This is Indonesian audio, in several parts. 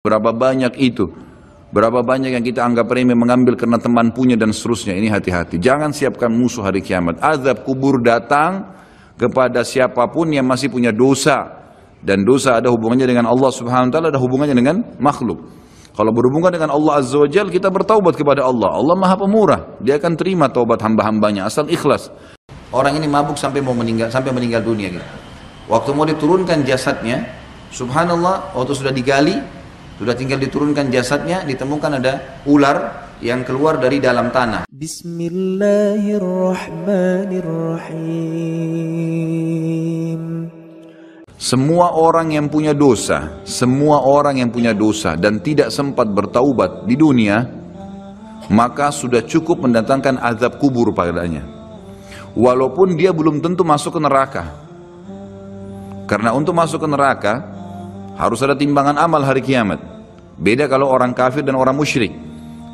Berapa banyak itu? Berapa banyak yang kita anggap remeh mengambil karena teman punya dan seterusnya. Ini hati-hati. Jangan siapkan musuh hari kiamat. Azab kubur datang kepada siapa pun yang masih punya dosa. Dan dosa ada hubungannya dengan Allah subhanahu wa ta'ala, ada hubungannya dengan makhluk. Kalau berhubungan dengan Allah azza wa jal, kita bertaubat kepada Allah. Allah maha pemurah. Dia akan terima taubat hamba-hambanya asal ikhlas. Orang ini mabuk sampai mau meninggal, sampai meninggal dunia gitu. Waktu mau diturunkan jasadnya, subhanallah, waktu sudah digali, sudah tinggal diturunkan jasadnya, ditemukan ada ular yang keluar dari dalam tanah. Bismillahirrahmanirrahim. Semua orang yang punya dosa, semua orang yang punya dosa dan tidak sempat bertaubat di dunia, maka sudah cukup mendatangkan azab kubur padanya. Walaupun dia belum tentu masuk ke neraka. Karena untuk masuk ke neraka, harus ada timbangan amal hari kiamat. Beda kalau orang kafir dan orang musyrik.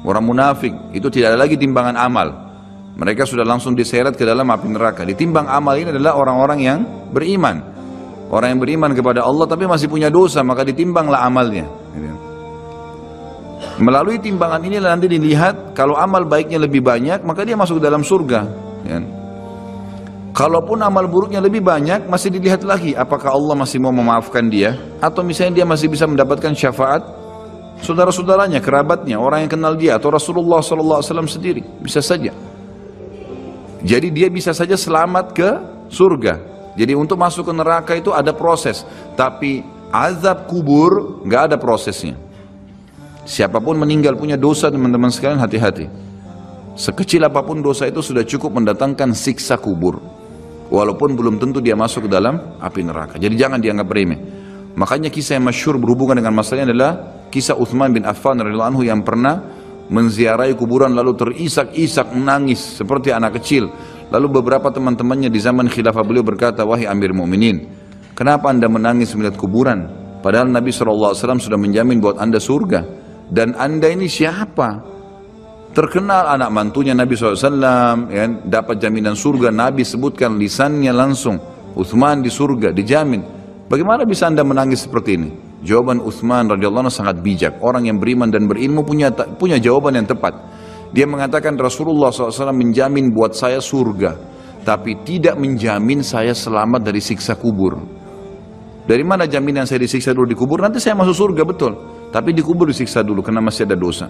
Orang munafik itu tidak ada lagi timbangan amal. Mereka sudah langsung diseret ke dalam api neraka. Ditimbang amal ini adalah orang-orang yang beriman. Orang yang beriman kepada Allah tapi masih punya dosa maka ditimbanglah amalnya. Melalui timbangan ini nanti dilihat kalau amal baiknya lebih banyak maka dia masuk ke dalam surga. Kalaupun amal buruknya lebih banyak masih dilihat lagi apakah Allah masih mau memaafkan dia atau misalnya dia masih bisa mendapatkan syafaat saudara-saudaranya, kerabatnya, orang yang kenal dia atau Rasulullah SAW sendiri, bisa saja. Jadi dia bisa saja selamat ke surga. Jadi untuk masuk ke neraka itu ada proses, tapi azab kubur nggak ada prosesnya. Siapa pun meninggal punya dosa teman-teman sekalian hati-hati. Sekecil apa pun dosa itu sudah cukup mendatangkan siksa kubur. Walaupun belum tentu dia masuk ke dalam api neraka. Jadi jangan dianggap remeh. Makanya kisah yang masyur berhubungan dengan masalahnya adalah kisah Uthman bin Affan radhiyallahu anhu yang pernah menziarahi kuburan lalu terisak-isak menangis seperti anak kecil. Lalu beberapa teman-temannya di zaman khilafah beliau berkata, "Wahai Amir Mu'minin, kenapa Anda menangis melihat kuburan? Padahal Nabi SAW sudah menjamin buat Anda surga. Dan Anda ini siapa?" Terkenal anak mantunya Nabi SAW, ya, dapat jaminan surga. Nabi sebutkan lisannya langsung. Uthman di surga, dijamin. Bagaimana bisa anda menangis seperti ini? Jawaban Uthman radhiyallahu anhu sangat bijak. Orang yang beriman dan berilmu punya punya jawaban yang tepat. Dia mengatakan Rasulullah SAW menjamin buat saya surga, tapi tidak menjamin saya selamat dari siksa kubur. Dari mana jaminan saya disiksa dulu di kubur? Nanti saya masuk surga betul, tapi di kubur disiksa dulu karena masih ada dosa.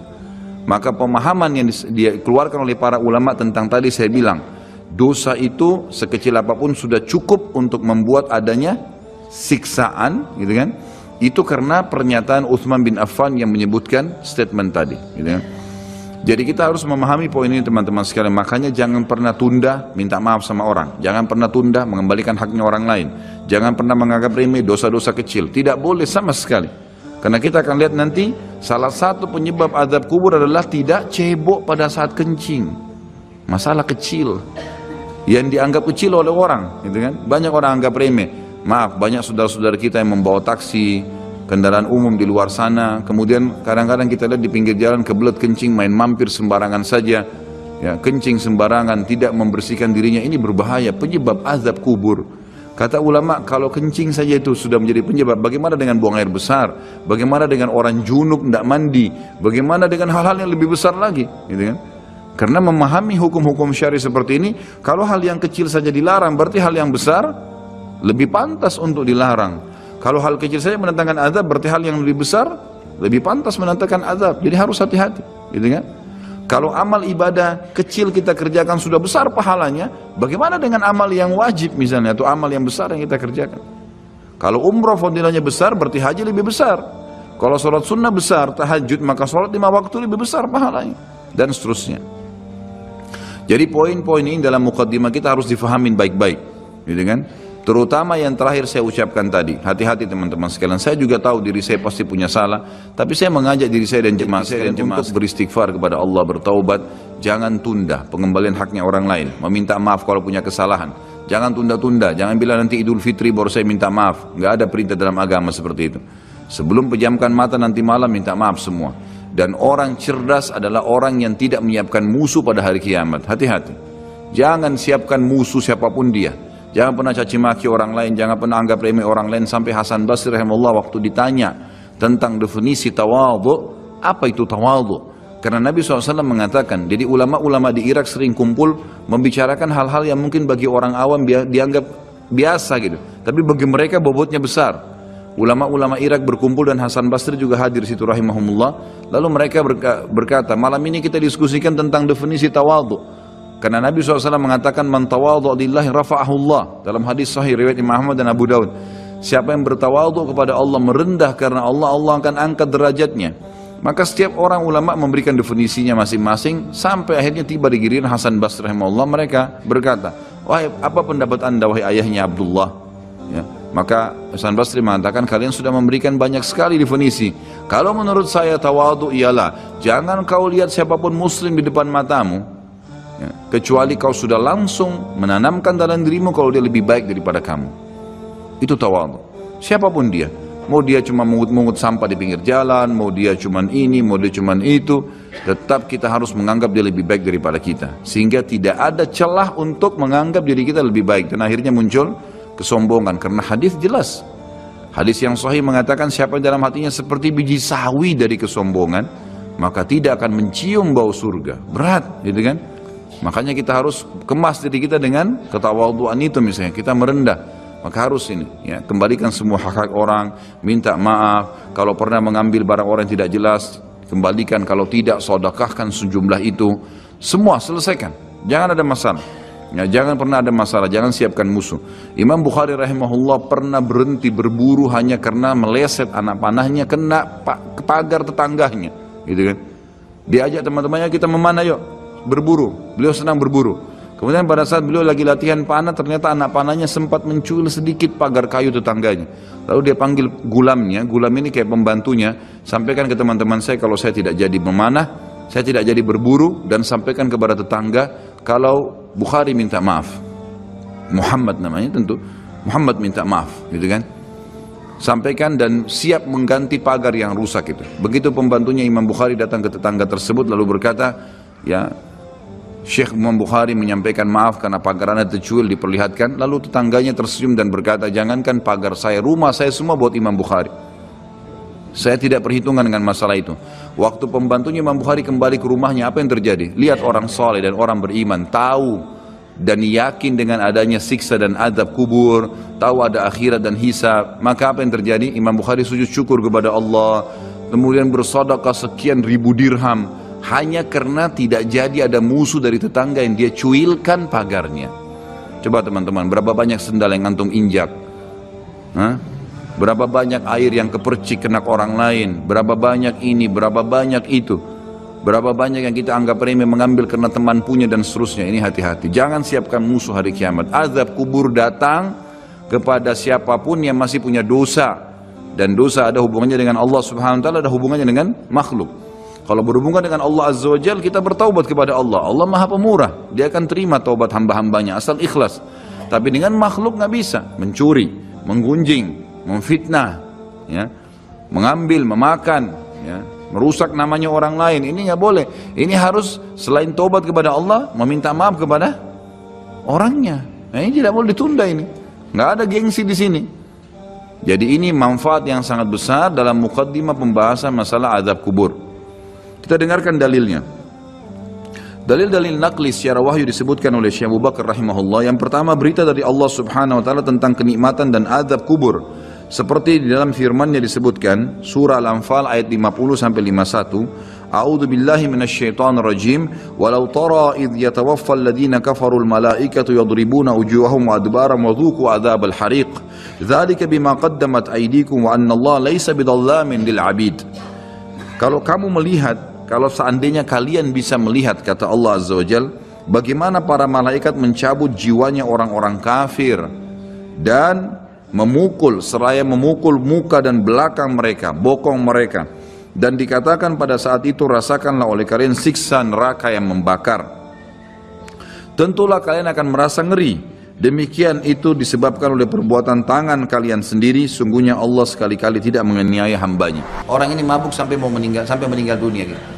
Maka pemahaman yang dikeluarkan oleh para ulama tentang tadi saya bilang, dosa itu sekecil apa pun sudah cukup untuk membuat adanya siksaan, gitu kan? Itu karena pernyataan Uthman bin Affan yang menyebutkan statement tadi, gitu kan? Jadi kita harus memahami poin ini teman-teman sekalian. Makanya jangan pernah tunda minta maaf sama orang. Jangan pernah tunda mengembalikan haknya orang lain. Jangan pernah menganggap remeh dosa-dosa kecil. Tidak boleh sama sekali. Karena kita akan lihat nanti salah satu penyebab azab kubur adalah tidak cebok pada saat kencing. Masalah kecil yang dianggap kecil oleh orang, gitu kan? Banyak orang anggap remeh. Maaf, banyak saudara-saudara kita yang membawa taksi, kendaraan umum di luar sana, kemudian kadang-kadang kita lihat di pinggir jalan kebelet kencing, main mampir sembarangan saja, ya kencing sembarangan, tidak membersihkan dirinya, ini berbahaya, penyebab azab kubur. Kata ulama, kalau kencing saja itu sudah menjadi penyebab, bagaimana dengan buang air besar? Bagaimana dengan orang junub tidak mandi? Bagaimana dengan hal-hal yang lebih besar lagi? Gitu kan? Karena memahami hukum-hukum syari seperti ini, kalau hal yang kecil saja dilarang, berarti hal yang besar lebih pantas untuk dilarang. Kalau hal kecil saja mendatangkan azab, berarti hal yang lebih besar lebih pantas mendatangkan azab. Jadi harus hati-hati, gitu kan? Kalau amal ibadah kecil kita kerjakan sudah besar pahalanya, bagaimana dengan amal yang wajib misalnya atau amal yang besar yang kita kerjakan? Kalau umroh fadilahnya besar, berarti haji lebih besar. Kalau sholat sunnah besar, tahajud, maka sholat lima waktu lebih besar pahalanya. Dan seterusnya. Jadi poin-poin ini dalam mukaddimah kita harus difahamin baik-baik. Gitu kan? Terutama yang terakhir saya ucapkan tadi, hati-hati teman-teman sekalian. Saya juga tahu diri saya pasti punya salah, tapi saya mengajak diri saya dan jemaah sekalian untuk beristighfar kepada Allah, bertaubat. Jangan tunda pengembalian haknya orang lain, meminta maaf kalau punya kesalahan. Jangan tunda-tunda, jangan bilang nanti Idul Fitri baru saya minta maaf. Nggak ada perintah dalam agama seperti itu. Sebelum pejamkan mata nanti malam minta maaf semua. Dan orang cerdas adalah orang yang tidak menyiapkan musuh pada hari kiamat. Hati-hati. Jangan siapkan musuh siapa pun dia. Jangan pernah caci maki orang lain, jangan pernah anggap remeh orang lain sampai Hasan Basri rahimahullah waktu ditanya tentang definisi tawadhu. Apa itu tawadhu? Karena Nabi SAW mengatakan, jadi ulama-ulama di Irak sering kumpul membicarakan hal-hal yang mungkin bagi orang awam dianggap biasa gitu. Tapi bagi mereka bobotnya besar. Ulama-ulama Irak berkumpul dan Hasan Basri juga hadir situ rahimahumullah. Lalu mereka berkata, malam ini kita diskusikan tentang definisi tawadhu. Karena Nabi SAW mengatakan, Man tawadhu lillahi rafa'ahullah. Dalam hadis sahih riwayat Imam Ahmad dan Abu Daud. Siapa yang bertawadhu kepada Allah merendah karena Allah, Allah akan angkat derajatnya. Maka setiap orang ulama memberikan definisinya masing-masing sampai akhirnya tiba di giliran Hasan Basri rahimahullah mereka berkata, "Wahai apa pendapat Anda wahai ayahnya Abdullah?" Ya. Maka Hasan Basri mengatakan kalian sudah memberikan banyak sekali definisi. Kalau menurut saya tawadu ialah jangan kau lihat siapa pun muslim di depan matamu ya, kecuali kau sudah langsung menanamkan dalam dirimu kalau dia lebih baik daripada kamu. Itu tawadu. Siapa pun dia mau dia cuma mungut-mungut sampah di pinggir jalan, mau dia cuma ini, mau dia cuma itu, tetap kita harus menganggap dia lebih baik daripada kita. Sehingga tidak ada celah untuk menganggap diri kita lebih baik. Dan akhirnya muncul kesombongan. Karena hadis jelas. Hadis yang sahih mengatakan siapa yang dalam hatinya seperti biji sawi dari kesombongan, maka tidak akan mencium bau surga. Berat, gitu kan? Makanya kita harus kemas diri kita dengan ketawaduan itu misalnya. Kita merendah maka harus ini, ya, kembalikan semua hak-hak orang, minta maaf. Kalau pernah mengambil barang orang yang tidak jelas, kembalikan. Kalau tidak, sodakahkan sejumlah itu. Semua selesaikan. Jangan ada masalah. Ya, jangan pernah ada masalah, jangan siapkan musuh. Imam Bukhari rahimahullah pernah berhenti berburu hanya karena meleset anak panahnya kena pagar tetangganya, gitu kan. Diajak teman-temannya kita memana yuk, berburu. Beliau senang berburu. Kemudian pada saat beliau lagi latihan panah, ternyata anak panahnya sempat mencuil sedikit pagar kayu tetangganya. Lalu dia panggil gulamnya, gulam ini kayak pembantunya, sampaikan ke teman-teman saya kalau saya tidak jadi memanah, saya tidak jadi berburu, dan sampaikan kepada tetangga kalau Bukhari minta maaf. Muhammad namanya tentu, Muhammad minta maaf, gitu kan. Sampaikan dan siap mengganti pagar yang rusak itu. Begitu pembantunya Imam Bukhari datang ke tetangga tersebut lalu berkata, ya Syekh Imam Bukhari menyampaikan maaf karena pagar anda tercuil diperlihatkan. Lalu tetangganya tersenyum dan berkata, jangankan pagar saya, rumah saya semua buat Imam Bukhari. Saya tidak perhitungan dengan masalah itu. Waktu pembantunya Imam Bukhari kembali ke rumahnya, apa yang terjadi? Lihat orang soleh dan orang beriman, tahu dan yakin dengan adanya siksa dan adab kubur, tahu ada akhirat dan hisab. Maka apa yang terjadi? Imam Bukhari sujud syukur kepada Allah, kemudian bersodakah sekian ribu dirham, hanya karena tidak jadi ada musuh dari tetangga yang dia cuilkan pagarnya. Coba teman-teman, berapa banyak sendal yang antum injak? Hah? Berapa banyak air yang kepercik kena orang lain? Berapa banyak ini, berapa banyak itu? Berapa banyak yang kita anggap remeh mengambil karena teman punya dan seterusnya. Ini hati-hati. Jangan siapkan musuh hari kiamat. Azab kubur datang kepada siapa pun yang masih punya dosa. Dan dosa ada hubungannya dengan Allah subhanahu wa ta'ala, ada hubungannya dengan makhluk. Kalau berhubungan dengan Allah Azza wa Jal, kita bertaubat kepada Allah. Allah maha pemurah. Dia akan terima taubat hamba-hambanya asal ikhlas. Tapi dengan makhluk nggak bisa. Mencuri, menggunjing, memfitnah, ya, mengambil, memakan, ya, merusak namanya orang lain. Ini nggak boleh. Ini harus selain taubat kepada Allah, meminta maaf kepada orangnya. Nah, ini tidak boleh ditunda ini. Nggak ada gengsi di sini. Jadi ini manfaat yang sangat besar dalam mukaddimah pembahasan masalah azab kubur. Kita dengarkan dalilnya. Dalil-dalil nakli secara wahyu disebutkan oleh Syekh Abu Bakar rahimahullah. Yang pertama berita dari Allah Subhanahu wa taala tentang kenikmatan dan azab kubur. Seperti di dalam firman-Nya disebutkan surah Al-Anfal ayat 50 sampai 51. A'udzu billahi minasyaitonir rajim. Walau tara id yatawaffa alladhina kafaru al-malaikatu yadribuna wujuhahum wa adbarahum wa dhuqu adzabal hariq. Dzalika bima qaddamat aydikum wa anna Allah laysa bidhallamin lil. Kalau kamu melihat kalau seandainya kalian bisa melihat kata Allah Azza wa Jal, bagaimana para malaikat mencabut jiwanya orang-orang kafir dan memukul seraya memukul muka dan belakang mereka, bokong mereka. Dan dikatakan pada saat itu rasakanlah oleh kalian siksa neraka yang membakar. Tentulah kalian akan merasa ngeri. Demikian itu disebabkan oleh perbuatan tangan kalian sendiri. Sungguhnya Allah sekali-kali tidak menganiaya hambanya. Orang ini mabuk sampai mau meninggal, sampai meninggal dunia gitu.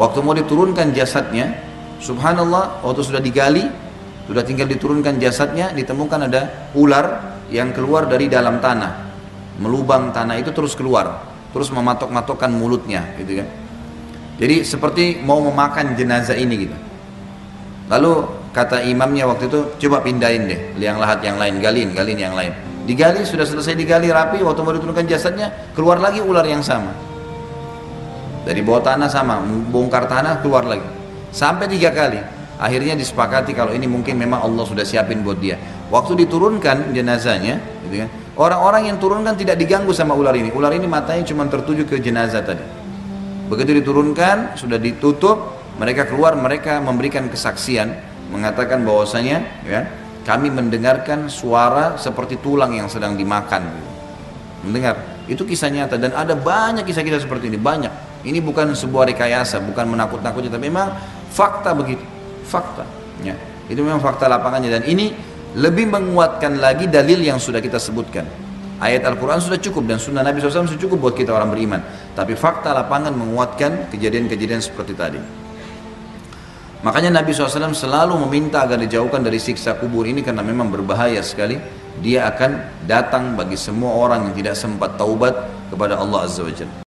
Waktu mau diturunkan jasadnya, subhanallah, waktu sudah digali, sudah tinggal diturunkan jasadnya, ditemukan ada ular yang keluar dari dalam tanah. Melubang tanah itu terus keluar. terus mematok-matokkan mulutnya gitu kan. Jadi seperti mau memakan jenazah ini gitu. Lalu kata imamnya waktu itu coba pindahin deh liang lahat yang lain, galin, galin yang lain. Digali sudah selesai digali rapi waktu mau diturunkan jasadnya keluar lagi ular yang sama. Dari bawah tanah sama, bongkar tanah keluar lagi. Sampai tiga kali. Akhirnya disepakati kalau ini mungkin memang Allah sudah siapin buat dia. Waktu diturunkan jenazahnya, gitu kan, orang-orang yang turunkan tidak diganggu sama ular ini. Ular ini matanya cuma tertuju ke jenazah tadi. Begitu diturunkan, sudah ditutup, mereka keluar, mereka memberikan kesaksian, mengatakan bahwasanya, ya, kami mendengarkan suara seperti tulang yang sedang dimakan. Mendengar, itu kisah nyata dan ada banyak kisah-kisah seperti ini, banyak. Ini bukan sebuah rekayasa, bukan menakut-nakuti, tapi memang fakta begitu, fakta. Ya, itu memang fakta lapangannya dan ini lebih menguatkan lagi dalil yang sudah kita sebutkan. Ayat Al-Quran sudah cukup dan sunnah Nabi SAW sudah cukup buat kita orang beriman. Tapi fakta lapangan menguatkan kejadian-kejadian seperti tadi. Makanya Nabi SAW selalu meminta agar dijauhkan dari siksa kubur ini karena memang berbahaya sekali. Dia akan datang bagi semua orang yang tidak sempat taubat kepada Allah Azza wa Jalla.